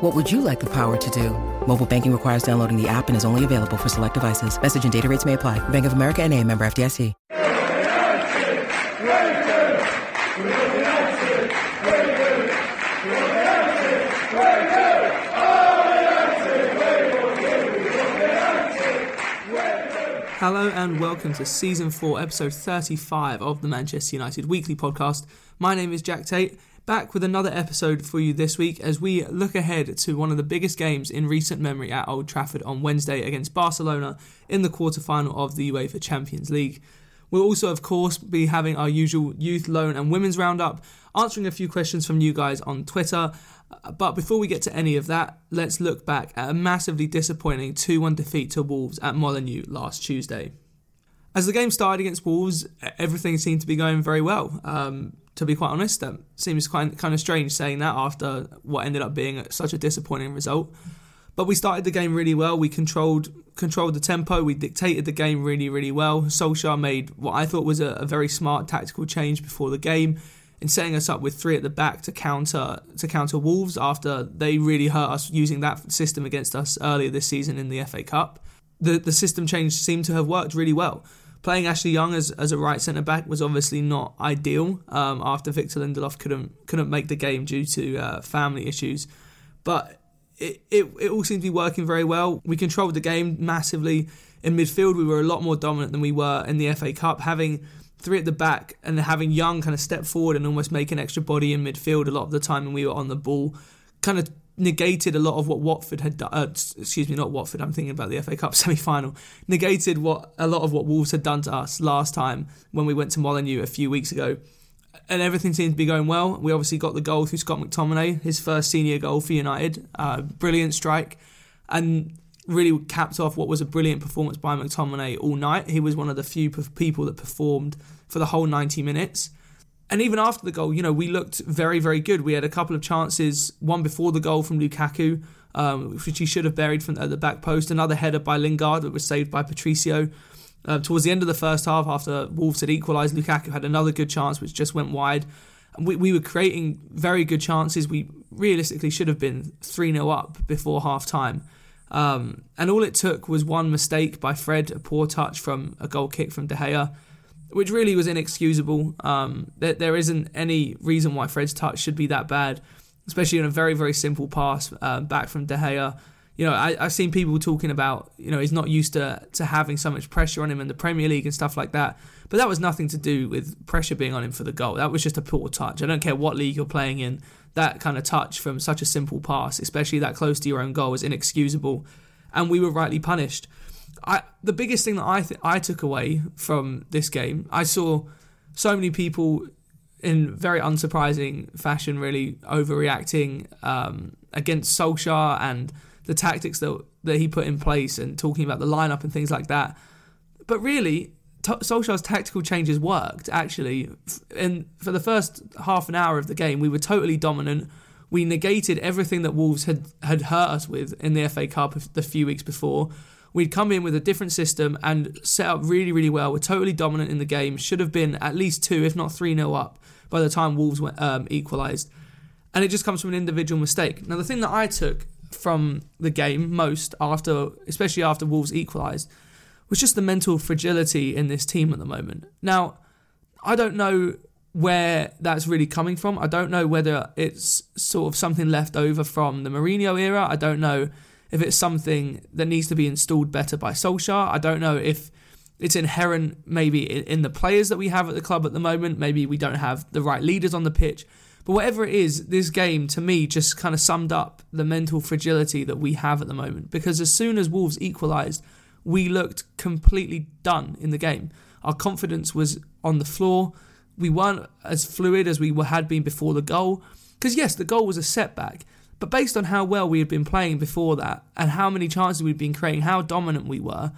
What would you like the power to do? Mobile banking requires downloading the app and is only available for select devices. Message and data rates may apply. Bank of America and a member FDIC. Hello and welcome to season 4, episode 35 of the Manchester United Weekly Podcast. My name is Jack Tait, back with another episode for you this week as we look ahead to one of the biggest games in recent memory at Old Trafford on Wednesday against Barcelona in the quarter-final of the UEFA Champions League. We'll also, of course, be having our usual youth, loan, and women's roundup, answering a few questions from you guys on Twitter. But before we get to any of that, let's look back at a massively disappointing 2 1 defeat to Wolves at Molineux last Tuesday. As the game started against Wolves, everything seemed to be going very well. Um, to be quite honest, that seems quite, kind of strange saying that after what ended up being such a disappointing result. But we started the game really well. We controlled controlled the tempo. We dictated the game really, really well. Solskjaer made what I thought was a, a very smart tactical change before the game in setting us up with three at the back to counter to counter Wolves after they really hurt us using that system against us earlier this season in the FA Cup. The the system change seemed to have worked really well. Playing Ashley Young as, as a right centre back was obviously not ideal um, after Victor Lindelof couldn't couldn't make the game due to uh, family issues, but it, it it all seemed to be working very well. We controlled the game massively in midfield. We were a lot more dominant than we were in the FA Cup, having three at the back and having Young kind of step forward and almost make an extra body in midfield a lot of the time when we were on the ball, kind of negated a lot of what Watford had done. Uh, excuse me, not Watford. I'm thinking about the FA Cup semi-final. Negated what a lot of what Wolves had done to us last time when we went to Molineux a few weeks ago. And everything seemed to be going well. We obviously got the goal through Scott McTominay, his first senior goal for United. Uh, brilliant strike, and really capped off what was a brilliant performance by McTominay all night. He was one of the few people that performed for the whole 90 minutes. And even after the goal, you know, we looked very, very good. We had a couple of chances, one before the goal from Lukaku, um, which he should have buried from the back post, another header by Lingard that was saved by Patricio. Uh, towards the end of the first half, after Wolves had equalised, Lukaku had another good chance which just went wide. We, we were creating very good chances. We realistically should have been 3 0 up before half time. Um, and all it took was one mistake by Fred, a poor touch from a goal kick from De Gea, which really was inexcusable. Um, there, there isn't any reason why Fred's touch should be that bad, especially in a very, very simple pass uh, back from De Gea. You know, I, have seen people talking about, you know, he's not used to, to having so much pressure on him in the Premier League and stuff like that. But that was nothing to do with pressure being on him for the goal. That was just a poor touch. I don't care what league you're playing in that kind of touch from such a simple pass, especially that close to your own goal, is inexcusable, and we were rightly punished. I, the biggest thing that I th- I took away from this game, I saw so many people in very unsurprising fashion really overreacting um, against Solskjaer and the tactics that that he put in place and talking about the lineup and things like that. But really, T- Solskjaer's tactical changes worked actually. In for the first half an hour of the game, we were totally dominant. We negated everything that Wolves had had hurt us with in the FA Cup the few weeks before. We'd come in with a different system and set up really, really well. We're totally dominant in the game. Should have been at least two, if not three, nil up by the time Wolves um, equalised. And it just comes from an individual mistake. Now, the thing that I took from the game most after, especially after Wolves equalised, was just the mental fragility in this team at the moment. Now, I don't know where that's really coming from. I don't know whether it's sort of something left over from the Mourinho era. I don't know if it's something that needs to be installed better by Solskjaer. I don't know if it's inherent maybe in the players that we have at the club at the moment. Maybe we don't have the right leaders on the pitch. But whatever it is, this game to me just kind of summed up the mental fragility that we have at the moment. Because as soon as Wolves equalised, we looked completely done in the game. Our confidence was on the floor. We weren't as fluid as we had been before the goal. Because, yes, the goal was a setback. But based on how well we had been playing before that and how many chances we'd been creating, how dominant we were,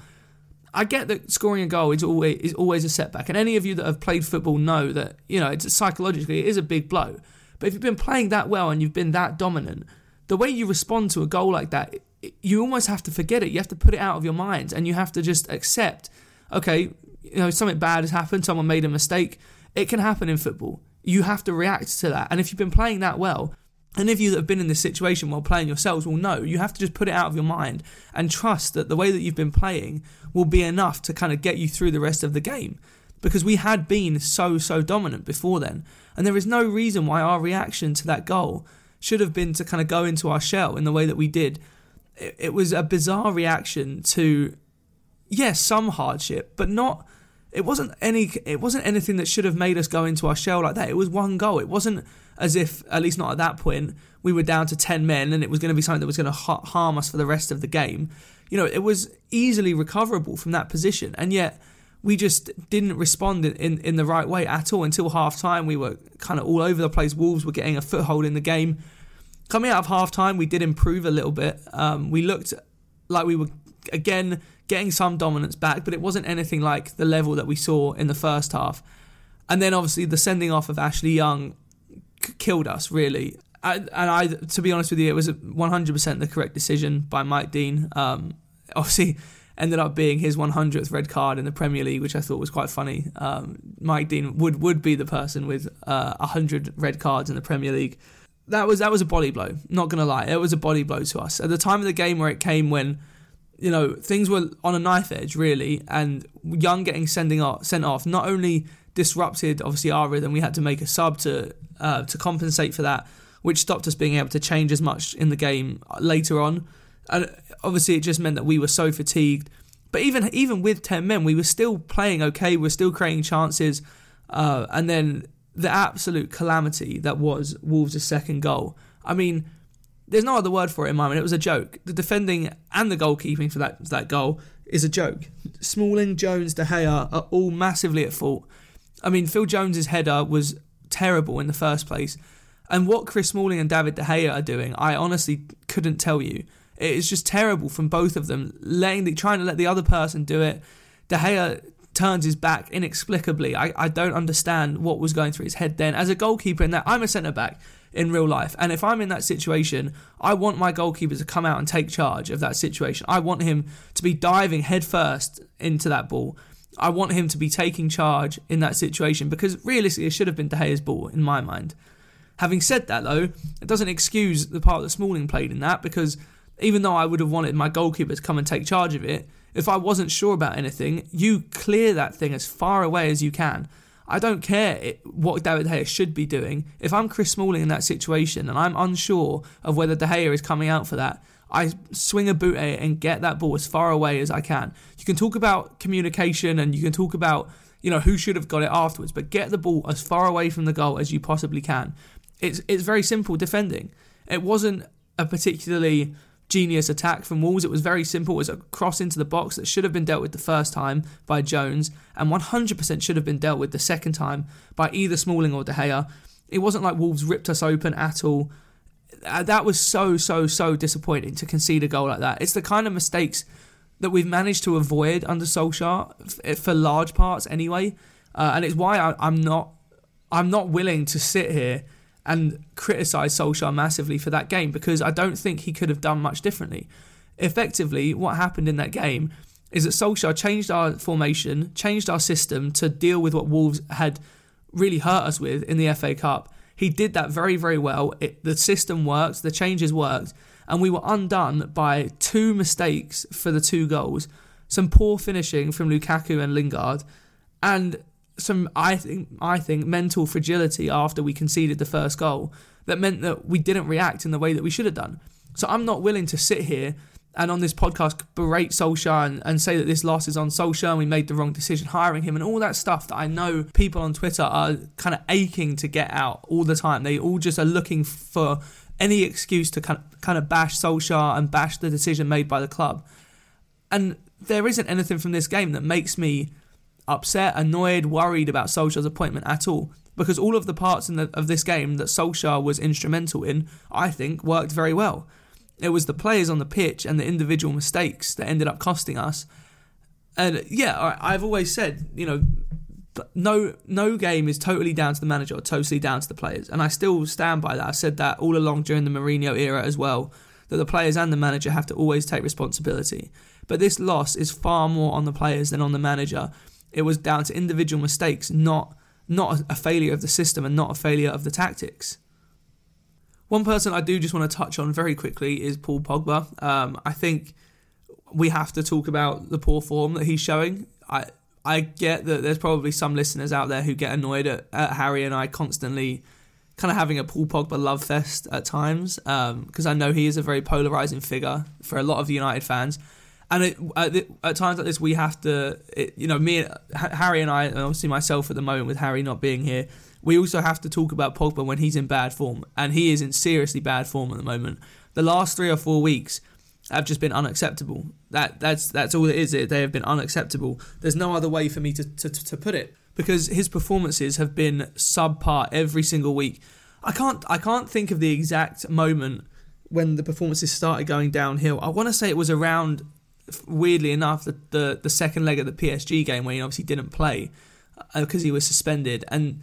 I get that scoring a goal is always is always a setback. And any of you that have played football know that, you know, it's psychologically it is a big blow. But if you've been playing that well and you've been that dominant, the way you respond to a goal like that, you almost have to forget it. You have to put it out of your mind and you have to just accept, okay, you know, something bad has happened, someone made a mistake. It can happen in football. You have to react to that. And if you've been playing that well, any of you that have been in this situation while playing yourselves will know you have to just put it out of your mind and trust that the way that you've been playing will be enough to kind of get you through the rest of the game. Because we had been so, so dominant before then. And there is no reason why our reaction to that goal should have been to kind of go into our shell in the way that we did. It, it was a bizarre reaction to, yes, some hardship, but not it wasn't any it wasn't anything that should have made us go into our shell like that. It was one goal. It wasn't as if at least not at that point we were down to 10 men and it was going to be something that was going to harm us for the rest of the game. You know, it was easily recoverable from that position and yet we just didn't respond in, in, in the right way at all until half time. We were kind of all over the place. Wolves were getting a foothold in the game. Coming out of half time, we did improve a little bit. Um, we looked like we were, again, getting some dominance back, but it wasn't anything like the level that we saw in the first half. And then obviously the sending off of Ashley Young killed us really. And I, to be honest with you, it was 100% the correct decision by Mike Dean. Um, obviously, ended up being his 100th red card in the Premier League, which I thought was quite funny. Um, Mike Dean would would be the person with uh, 100 red cards in the Premier League. That was that was a body blow. Not gonna lie, it was a body blow to us at the time of the game where it came when you know, things were on a knife edge really, and Young getting sending off, sent off not only disrupted obviously our rhythm. We had to make a sub to uh, to compensate for that, which stopped us being able to change as much in the game later on. And obviously, it just meant that we were so fatigued. But even even with ten men, we were still playing okay. We are still creating chances, uh, and then the absolute calamity that was Wolves' second goal. I mean there's no other word for it in my mind. It was a joke. The defending and the goalkeeping for that that goal is a joke. Smalling, Jones, De Gea are all massively at fault. I mean, Phil Jones's header was terrible in the first place, and what Chris Smalling and David De Gea are doing, I honestly couldn't tell you. It is just terrible from both of them, letting the, trying to let the other person do it. De Gea turns his back inexplicably. I, I don't understand what was going through his head then. As a goalkeeper in that, I'm a centre back in real life. And if I'm in that situation, I want my goalkeeper to come out and take charge of that situation. I want him to be diving headfirst into that ball. I want him to be taking charge in that situation because realistically, it should have been De Gea's ball in my mind. Having said that, though, it doesn't excuse the part that Smalling played in that because even though I would have wanted my goalkeeper to come and take charge of it, if I wasn't sure about anything, you clear that thing as far away as you can. I don't care what David De Gea should be doing. If I'm Chris Smalling in that situation and I'm unsure of whether De Gea is coming out for that, I swing a boot at it and get that ball as far away as I can. You can talk about communication and you can talk about you know who should have got it afterwards, but get the ball as far away from the goal as you possibly can. It's it's very simple defending. It wasn't a particularly genius attack from Wolves. It was very simple. It was a cross into the box that should have been dealt with the first time by Jones and 100% should have been dealt with the second time by either Smalling or De Gea. It wasn't like Wolves ripped us open at all. Uh, that was so, so, so disappointing to concede a goal like that. It's the kind of mistakes that we've managed to avoid under Solskjaer for large parts anyway. Uh, and it's why I, I'm not I'm not willing to sit here and criticise Solskjaer massively for that game because I don't think he could have done much differently. Effectively, what happened in that game is that Solskjaer changed our formation, changed our system to deal with what Wolves had really hurt us with in the FA Cup. He did that very, very well. It, the system worked, the changes worked, and we were undone by two mistakes for the two goals, some poor finishing from Lukaku and Lingard, and some I think I think mental fragility after we conceded the first goal that meant that we didn't react in the way that we should have done. So I'm not willing to sit here and on this podcast berate Solskjaer and, and, say that this loss is on Solskjaer and we made the wrong decision hiring him and all that stuff that I know people on Twitter are kind of aching to get out all the time. They all just are looking for any excuse to kind of, kind of bash Solskjaer and bash the decision made by the club. And there isn't anything from this game that makes me upset, annoyed, worried about Solskjaer's appointment at all. Because all of the parts the, of this game that Solskjaer was instrumental in, I think, worked very well. It was the players on the pitch and the individual mistakes that ended up costing us. And yeah, I've always said, you know, no no game is totally down to the manager or totally down to the players. And I still stand by that. I said that all along during the Mourinho era as well, that the players and the manager have to always take responsibility. But this loss is far more on the players than on the manager. It was down to individual mistakes, not not a failure of the system and not a failure of the tactics. One person I do just want to touch on very quickly is Paul Pogba. Um, I think we have to talk about the poor form that he's showing. I I get that there's probably some listeners out there who get annoyed at, at Harry and I constantly kind of having a Paul Pogba love fest at times because um, I know he is a very polarizing figure for a lot of United fans. And it, at, the, at, times like this, we have to, it, you know, me, Harry, and I, and obviously myself at the moment with Harry not being here, we also have to talk about Pogba when he's in bad form, and he is in seriously bad form at the moment. The last three or four weeks have just been unacceptable. That that's that's all it is. They have been unacceptable. There's no other way for me to, to, to put it because his performances have been subpar every single week. I can't I can't think of the exact moment when the performances started going downhill. I want to say it was around, weirdly enough, the, the, the second leg of the PSG game where he obviously didn't play because uh, he was suspended and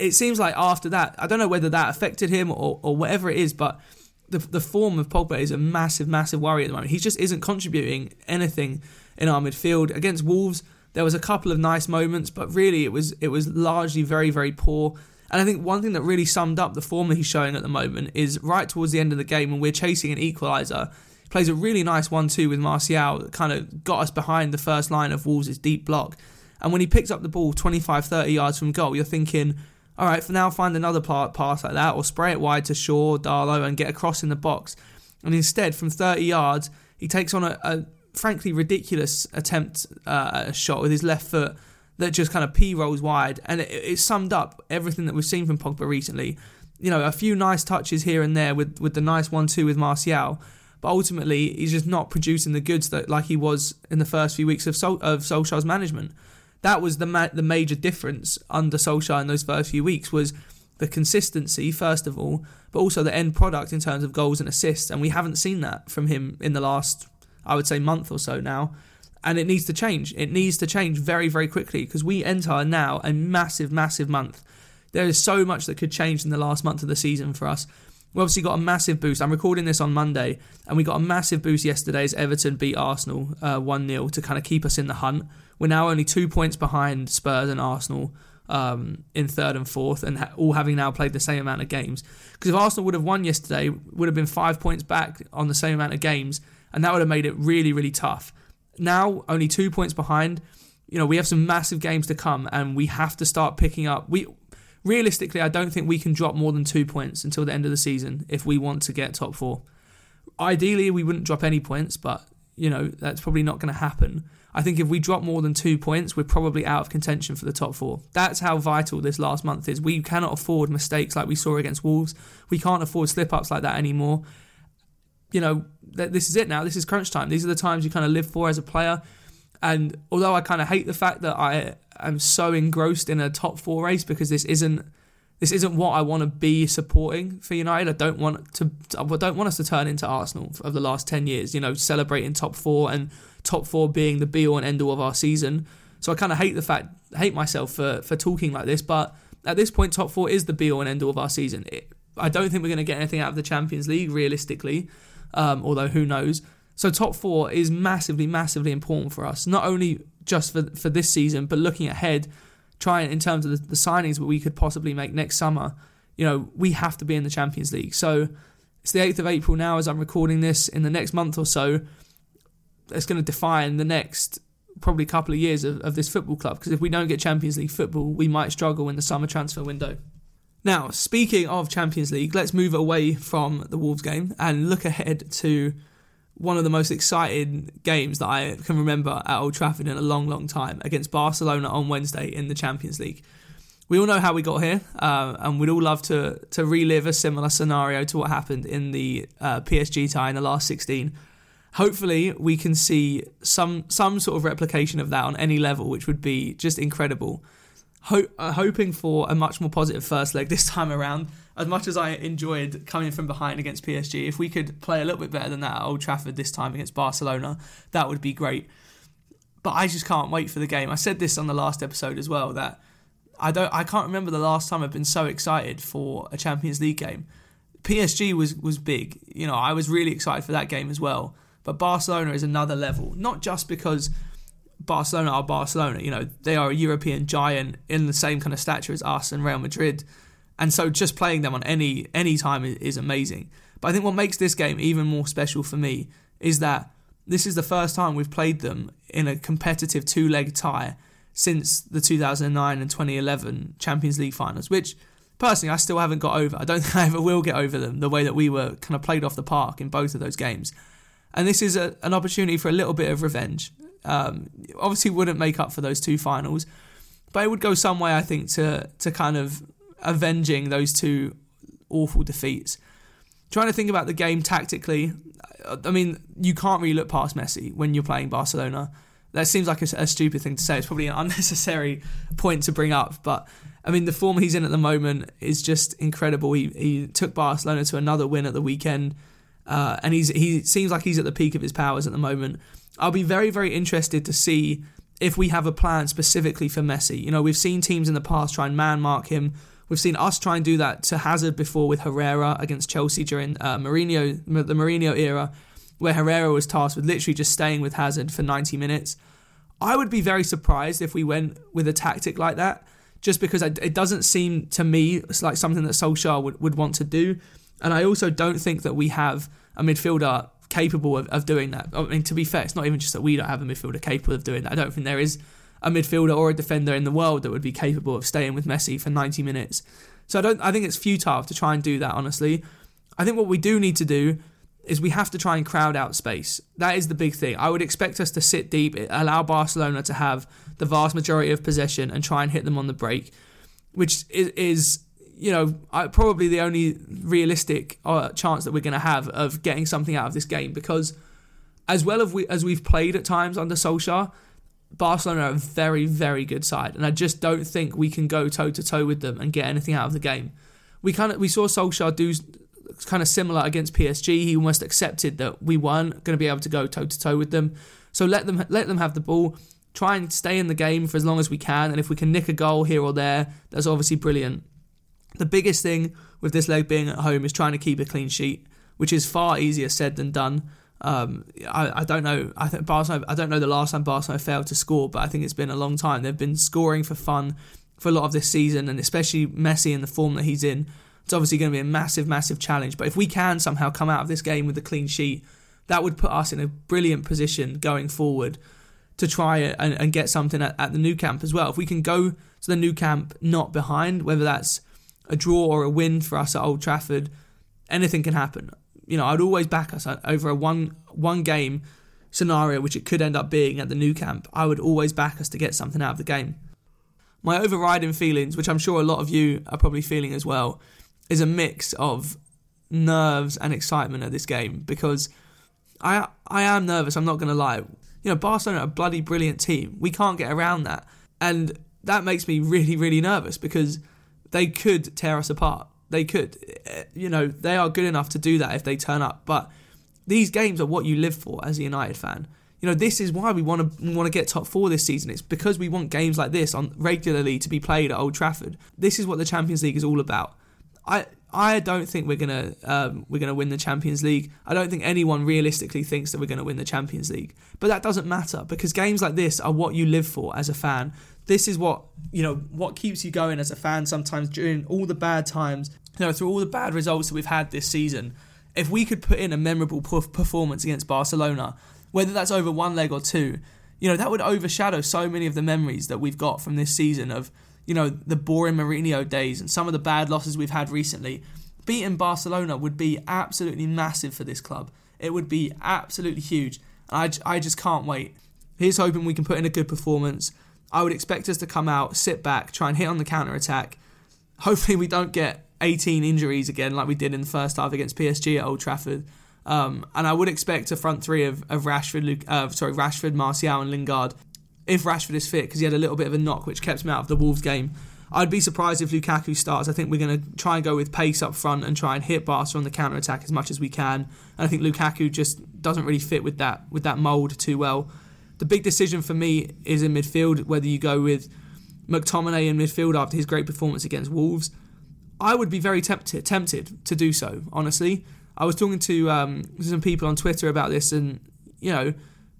it seems like after that, I don't know whether that affected him or, or whatever it is, but the, the form of Pogba is a massive, massive worry at the moment. He just isn't contributing anything in our midfield. Against Wolves, there was a couple of nice moments, but really it was it was largely very, very poor. And I think one thing that really summed up the form that he's showing at the moment is right towards the end of the game when we're chasing an equaliser. Plays a really nice one-two with Martial that kind of got us behind the first line of Wolves' deep block. And when he picks up the ball 25, 30 yards from goal, you're thinking, all right, for now, find another pass like that or spray it wide to Shaw, Dalot, and get across in the box. And instead, from 30 yards, he takes on a, a frankly ridiculous attempt uh, a shot with his left foot that just kind of p rolls wide. And it, it summed up everything that we've seen from Pogba recently. You know, a few nice touches here and there with, with the nice 1 2 with Martial. But ultimately, he's just not producing the goods that like he was in the first few weeks of Sol- of Solskjaer's management that was the ma- the major difference under Solskjaer in those first few weeks was the consistency first of all, but also the end product in terms of goals and assists, and we haven't seen that from him in the last I would say month or so now. And it needs to change. It needs to change very, very quickly because we enter now a massive, massive month. There is so much that could change in the last month of the season for us. We obviously got a massive boost. I'm recording this on Monday, and we got a massive boost yesterday as Everton beat Arsenal uh, 1 uh, 0 to kind of keep us in the hunt. We're now only two points behind Spurs and Arsenal um, in third and fourth, and ha- all having now played the same amount of games. Because if Arsenal would have won yesterday, would have been five points back on the same amount of games, and that would have made it really, really tough. Now only two points behind. You know we have some massive games to come, and we have to start picking up. We realistically, I don't think we can drop more than two points until the end of the season if we want to get top four. Ideally, we wouldn't drop any points, but you know that's probably not going to happen. I think if we drop more than two points, we're probably out of contention for the top four. That's how vital this last month is. We cannot afford mistakes like we saw against Wolves. We can't afford slip ups like that anymore. You know, this is it now. This is crunch time. These are the times you kind of live for as a player. And although I kind of hate the fact that I am so engrossed in a top four race because this isn't this isn't what I want to be supporting for United. I don't want to I don't want us to turn into Arsenal of the last 10 years, you know, celebrating top 4 and top 4 being the be all and end all of our season. So I kind of hate the fact hate myself for for talking like this, but at this point top 4 is the be all and end all of our season. It, I don't think we're going to get anything out of the Champions League realistically, um, although who knows. So top 4 is massively massively important for us, not only just for for this season, but looking ahead trying in terms of the, the signings that we could possibly make next summer, you know, we have to be in the Champions League. So it's the 8th of April now as I'm recording this. In the next month or so, it's going to define the next probably couple of years of, of this football club. Because if we don't get Champions League football, we might struggle in the summer transfer window. Now, speaking of Champions League, let's move away from the Wolves game and look ahead to one of the most exciting games that I can remember at Old Trafford in a long, long time against Barcelona on Wednesday in the Champions League. We all know how we got here, uh, and we'd all love to to relive a similar scenario to what happened in the uh, PSG tie in the last 16. Hopefully, we can see some some sort of replication of that on any level, which would be just incredible. Ho- uh, hoping for a much more positive first leg this time around as much as I enjoyed coming from behind against PSG, if we could play a little bit better than that at Old Trafford this time against Barcelona, that would be great. But I just can't wait for the game. I said this on the last episode as well that I don't I can't remember the last time I've been so excited for a Champions League game. PSG was was big. You know, I was really excited for that game as well. But Barcelona is another level, not just because Barcelona are Barcelona, you know, they are a European giant in the same kind of stature as us and Real Madrid and so just playing them on any any time is, amazing. But I think what makes this game even more special for me is that this is the first time we've played them in a competitive two-leg tie since the 2009 and 2011 Champions League finals, which personally I still haven't got over. I don't think I ever will get over them the way that we were kind of played off the park in both of those games. And this is a, an opportunity for a little bit of revenge. Um, obviously, wouldn't make up for those two finals, but it would go some way, I think, to to kind of avenging those two awful defeats. Trying to think about the game tactically, I mean, you can't really look past Messi when you're playing Barcelona. That seems like a, a stupid thing to say. It's probably an unnecessary point to bring up, but I mean, the form he's in at the moment is just incredible. He he took Barcelona to another win at the weekend, uh, and he's he seems like he's at the peak of his powers at the moment. I'll be very very interested to see if we have a plan specifically for Messi. You know, we've seen teams in the past try and man mark him We've seen us try and do that to Hazard before with Herrera against Chelsea during uh, Mourinho, the Mourinho era, where Herrera was tasked with literally just staying with Hazard for 90 minutes. I would be very surprised if we went with a tactic like that, just because it doesn't seem to me like something that Solskjaer would, would want to do. And I also don't think that we have a midfielder capable of, of doing that. I mean, to be fair, it's not even just that we don't have a midfielder capable of doing that. I don't think there is a midfielder or a defender in the world that would be capable of staying with Messi for 90 minutes. So I don't I think it's futile to try and do that honestly. I think what we do need to do is we have to try and crowd out space. That is the big thing. I would expect us to sit deep, allow Barcelona to have the vast majority of possession and try and hit them on the break, which is, is you know, probably the only realistic uh, chance that we're going to have of getting something out of this game because as well as we as we've played at times under Solskjaer, Barcelona are a very, very good side, and I just don't think we can go toe to toe with them and get anything out of the game. We kind of we saw Solskjaer do kind of similar against PSG. He almost accepted that we weren't going to be able to go toe to toe with them. So let them let them have the ball. Try and stay in the game for as long as we can, and if we can nick a goal here or there, that's obviously brilliant. The biggest thing with this leg being at home is trying to keep a clean sheet, which is far easier said than done. Um, I, I don't know. I think Barcelona. I don't know the last time Barcelona failed to score, but I think it's been a long time. They've been scoring for fun for a lot of this season, and especially Messi in the form that he's in. It's obviously going to be a massive, massive challenge. But if we can somehow come out of this game with a clean sheet, that would put us in a brilliant position going forward to try and, and get something at, at the Nou Camp as well. If we can go to the Nou Camp not behind, whether that's a draw or a win for us at Old Trafford, anything can happen you know, I'd always back us uh, over a one one game scenario, which it could end up being at the Nou Camp. I would always back us to get something out of the game. My overriding feelings, which I'm sure a lot of you are probably feeling as well, is a mix of nerves and excitement at this game because I I am nervous. I'm not going to lie. You know, Barcelona are a bloody brilliant team. We can't get around that, and that makes me really really nervous because they could tear us apart. They could, you know, they are good enough to do that if they turn up. But these games are what you live for as a United fan. You know, this is why we want to want to get top four this season. It's because we want games like this on regularly to be played at Old Trafford. This is what the Champions League is all about. I I don't think we're gonna um, we're gonna win the Champions League. I don't think anyone realistically thinks that we're gonna win the Champions League. But that doesn't matter because games like this are what you live for as a fan. This is what you know what keeps you going as a fan. Sometimes during all the bad times, you know, through all the bad results that we've had this season, if we could put in a memorable performance against Barcelona, whether that's over one leg or two, you know, that would overshadow so many of the memories that we've got from this season of you know, the boring Mourinho days and some of the bad losses we've had recently, beating Barcelona would be absolutely massive for this club. It would be absolutely huge. I, I just can't wait. Here's hoping we can put in a good performance. I would expect us to come out, sit back, try and hit on the counter attack. Hopefully, we don't get 18 injuries again like we did in the first half against PSG at Old Trafford. Um, and I would expect a front three of, of Rashford, Luke, uh, sorry, Rashford, Martial, and Lingard if Rashford is fit because he had a little bit of a knock which kept him out of the Wolves game. I'd be surprised if Lukaku starts. I think we're going to try and go with pace up front and try and hit Barca on the counter attack as much as we can. And I think Lukaku just doesn't really fit with that with that mould too well. The big decision for me is in midfield whether you go with McTominay in midfield after his great performance against Wolves. I would be very tempted tempted to do so. Honestly, I was talking to um, some people on Twitter about this, and you know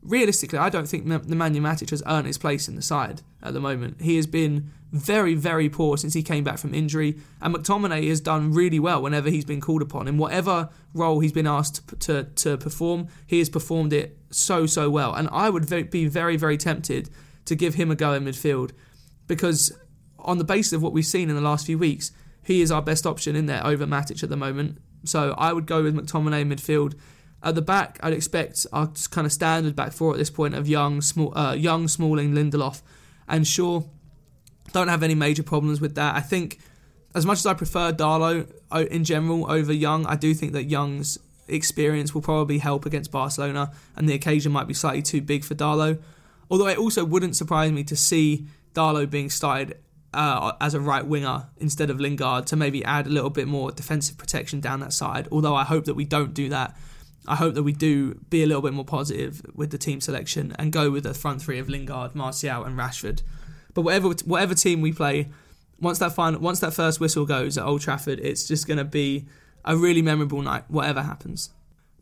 realistically, I don't think the Nemanja Matic has earned his place in the side at the moment. He has been very, very poor since he came back from injury, and McTominay has done really well whenever he's been called upon. In whatever role he's been asked to, to, to perform, he has performed it so, so well. And I would be very, very tempted to give him a go in midfield because, on the basis of what we've seen in the last few weeks, he is our best option in there over Matic at the moment. So I would go with McTominay in midfield at the back, I'd expect our kind of standard back four at this point of Young, small, uh, Young, Smalling, Lindelof, and Shaw. Don't have any major problems with that. I think, as much as I prefer Dalot in general over Young, I do think that Young's experience will probably help against Barcelona, and the occasion might be slightly too big for Dalot. Although it also wouldn't surprise me to see Dalot being started uh, as a right winger instead of Lingard to maybe add a little bit more defensive protection down that side. Although I hope that we don't do that I hope that we do be a little bit more positive with the team selection and go with the front three of Lingard, Martial, and Rashford. But whatever whatever team we play, once that final, once that first whistle goes at Old Trafford, it's just going to be a really memorable night, whatever happens.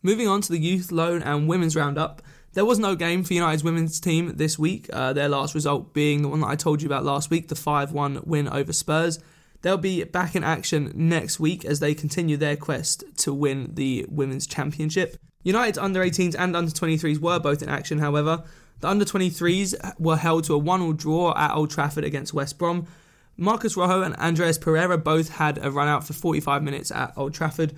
Moving on to the youth loan and women's roundup, there was no game for United's women's team this week. Uh, their last result being the one that I told you about last week, the five-one win over Spurs. They'll be back in action next week as they continue their quest to win the Women's Championship. United's under 18s and under 23s were both in action, however. The under 23s were held to a 1 all draw at Old Trafford against West Brom. Marcos Rojo and Andreas Pereira both had a run out for 45 minutes at Old Trafford.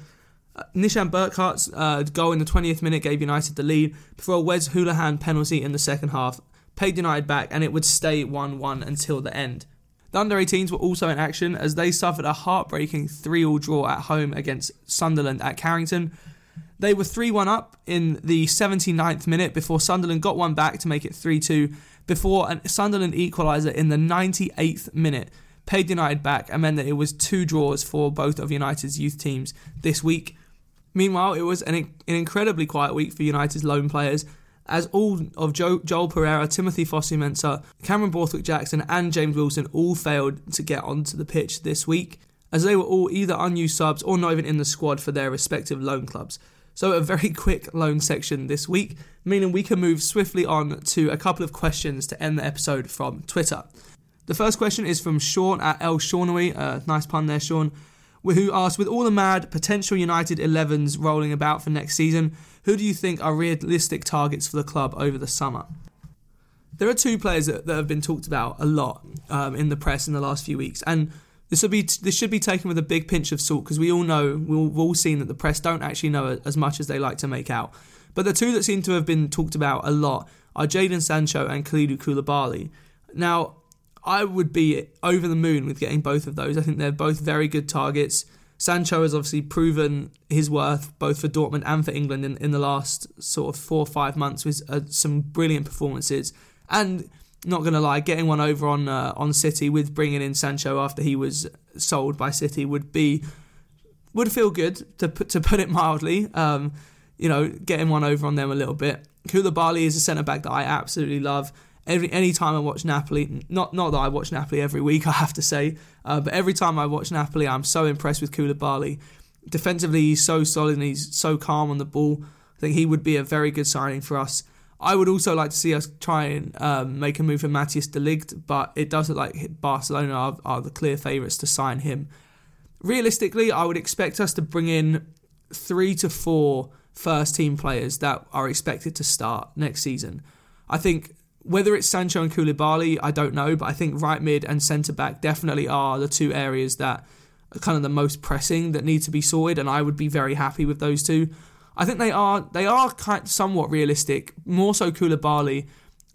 Uh, Nishan Burkart's uh, goal in the 20th minute gave United the lead before a Wes Hoolahan penalty in the second half paid United back and it would stay 1 1 until the end. The under 18s were also in action as they suffered a heartbreaking 3 all draw at home against Sunderland at Carrington. They were 3 1 up in the 79th minute before Sunderland got one back to make it 3 2 before a Sunderland equaliser in the 98th minute paid United back and meant that it was two draws for both of United's youth teams this week. Meanwhile, it was an, an incredibly quiet week for United's lone players as all of Joe, Joel Pereira, Timothy Fosu-Mensah, Cameron Borthwick Jackson, and James Wilson all failed to get onto the pitch this week, as they were all either unused subs or not even in the squad for their respective loan clubs. So, a very quick loan section this week, meaning we can move swiftly on to a couple of questions to end the episode from Twitter. The first question is from Sean at El Shaunery. Uh, nice pun there, Sean. Who asked, with all the mad potential United 11s rolling about for next season, who do you think are realistic targets for the club over the summer? There are two players that, that have been talked about a lot um, in the press in the last few weeks, and this will be this should be taken with a big pinch of salt because we all know we've all seen that the press don't actually know as much as they like to make out. But the two that seem to have been talked about a lot are Jadon Sancho and Kalidou Koulibaly. Now, I would be over the moon with getting both of those. I think they're both very good targets. Sancho has obviously proven his worth both for Dortmund and for England in, in the last sort of four or five months with uh, some brilliant performances. And not going to lie, getting one over on uh, on City with bringing in Sancho after he was sold by City would be would feel good to put to put it mildly. Um, you know, getting one over on them a little bit. Koulibaly is a centre back that I absolutely love. Every any time I watch Napoli, not not that I watch Napoli every week, I have to say, uh, but every time I watch Napoli, I'm so impressed with Koulibaly. Defensively, he's so solid and he's so calm on the ball. I think he would be a very good signing for us. I would also like to see us try and um, make a move for Matthijs de Ligt, but it does look like Barcelona are, are the clear favourites to sign him. Realistically, I would expect us to bring in three to four first team players that are expected to start next season. I think whether it's Sancho and Koulibaly, I don't know, but I think right mid and centre back definitely are the two areas that are kind of the most pressing that need to be sorted, and I would be very happy with those two. I think they are they are kind of somewhat realistic. More so, Koulibaly.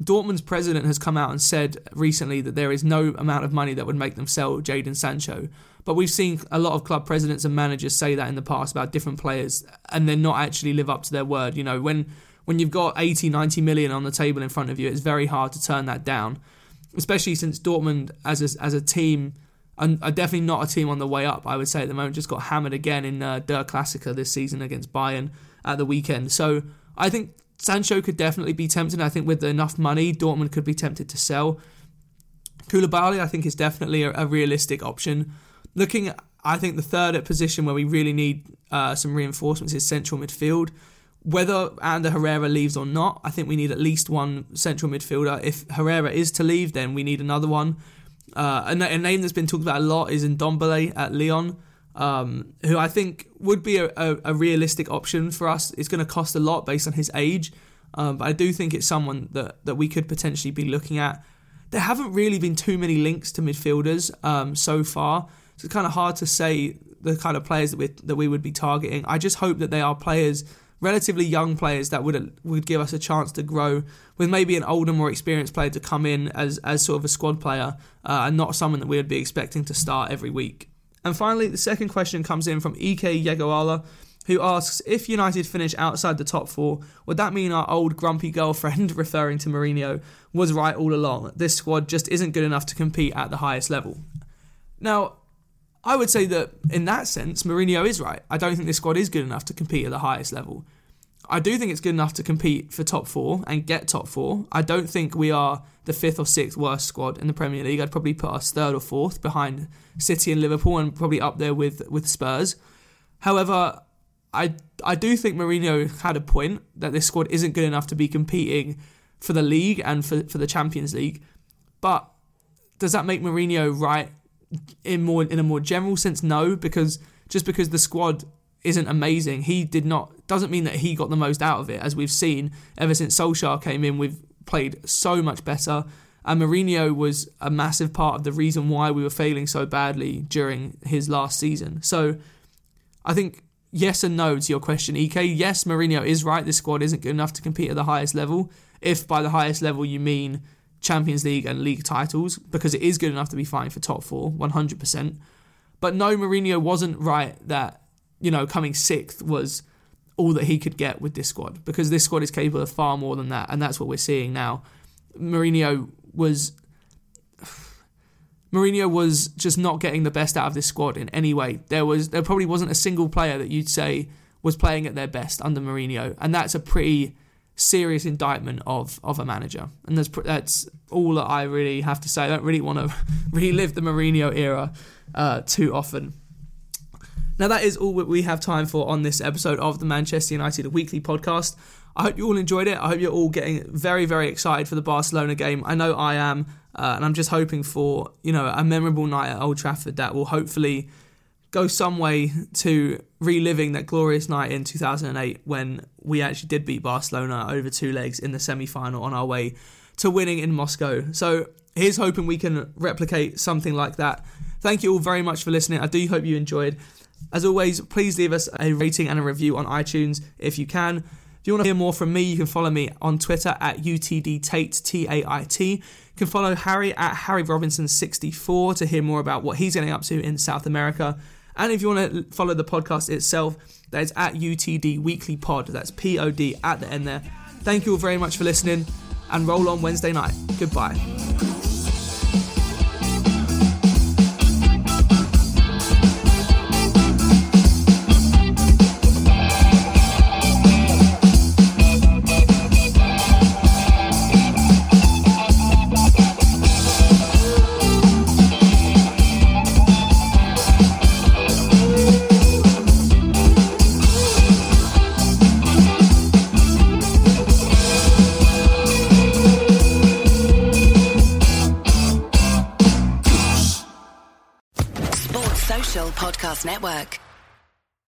Dortmund's president has come out and said recently that there is no amount of money that would make them sell Jadon Sancho. But we've seen a lot of club presidents and managers say that in the past about different players and then not actually live up to their word. You know, when when you've got 80, 90 million on the table in front of you, it's very hard to turn that down. Especially since Dortmund as a, as a team are definitely not a team on the way up, I would say at the moment. Just got hammered again in uh, Der Klassiker this season against Bayern at the weekend. So I think Sancho could definitely be tempted. I think with enough money, Dortmund could be tempted to sell. Koulibaly, I think, is definitely a, a realistic option. Looking, at, I think the third position where we really need uh, some reinforcements is central midfield. Whether Ander Herrera leaves or not, I think we need at least one central midfielder. If Herrera is to leave, then we need another one. Uh, a, a, name that's been talked about a lot is Ndombele at Lyon, um, who I think would be a, a, a, realistic option for us. It's going to cost a lot based on his age, um, but I do think it's someone that, that we could potentially be looking at. There haven't really been too many links to midfielders um, so far, so it's kind of hard to say the kind of players that we that we would be targeting. I just hope that they are players relatively young players that would would give us a chance to grow with maybe an older, more experienced player to come in as as sort of a squad player uh, and not someone that we would be expecting to start every week. And finally, the second question comes in from Ek Yegoala, who asks if United finish outside the top four, would that mean our old grumpy girlfriend, referring to Mourinho, was right all along? This squad just isn't good enough to compete at the highest level. Now, I would say that in that sense, Mourinho is right. I don't think this squad is good enough to compete at the highest level. I do think it's good enough to compete for top four and get top four. I don't think we are the fifth or sixth worst squad in the Premier League. I'd probably put us third or fourth behind City and Liverpool and probably up there with, with Spurs. However, I I do think Mourinho had a point that this squad isn't good enough to be competing for the league and for, for the Champions League. But does that make Mourinho right in more in a more general sense? No, because just because the squad isn't amazing, he did not doesn't mean that he got the most out of it. As we've seen ever since Solskjaer came in, we've played so much better. And Mourinho was a massive part of the reason why we were failing so badly during his last season. So I think yes and no to your question, Ek. Yes, Mourinho is right. This squad isn't good enough to compete at the highest level. If by the highest level you mean Champions League and league titles, because it is good enough to be fighting for top four, 100%. But no, Mourinho wasn't right that, you know, coming sixth was all that he could get with this squad because this squad is capable of far more than that, and that's what we're seeing now. Mourinho was Mourinho was just not getting the best out of this squad in any way. There was there probably wasn't a single player that you'd say was playing at their best under Mourinho, and that's a pretty serious indictment of of a manager. And that's that's all that I really have to say. I don't really want to relive the Mourinho era uh, too often. Now, that is all that we have time for on this episode of the Manchester United Weekly Podcast. I hope you all enjoyed it. I hope you're all getting very, very excited for the Barcelona game. I know I am, uh, and I'm just hoping for you know a memorable night at Old Trafford that will hopefully go some way to reliving that glorious night in 2008 when we actually did beat Barcelona over two legs in the semi-final on our way to winning in Moscow. So here's hoping we can replicate something like that. Thank you all very much for listening. I do hope you enjoyed. As always, please leave us a rating and a review on iTunes if you can. If you want to hear more from me, you can follow me on Twitter at UTDTait, T A I T. You can follow Harry at Harry Robinson64 to hear more about what he's getting up to in South America. And if you want to follow the podcast itself, that is at UTD Weekly Pod. That's P O D at the end there. Thank you all very much for listening and roll on Wednesday night. Goodbye.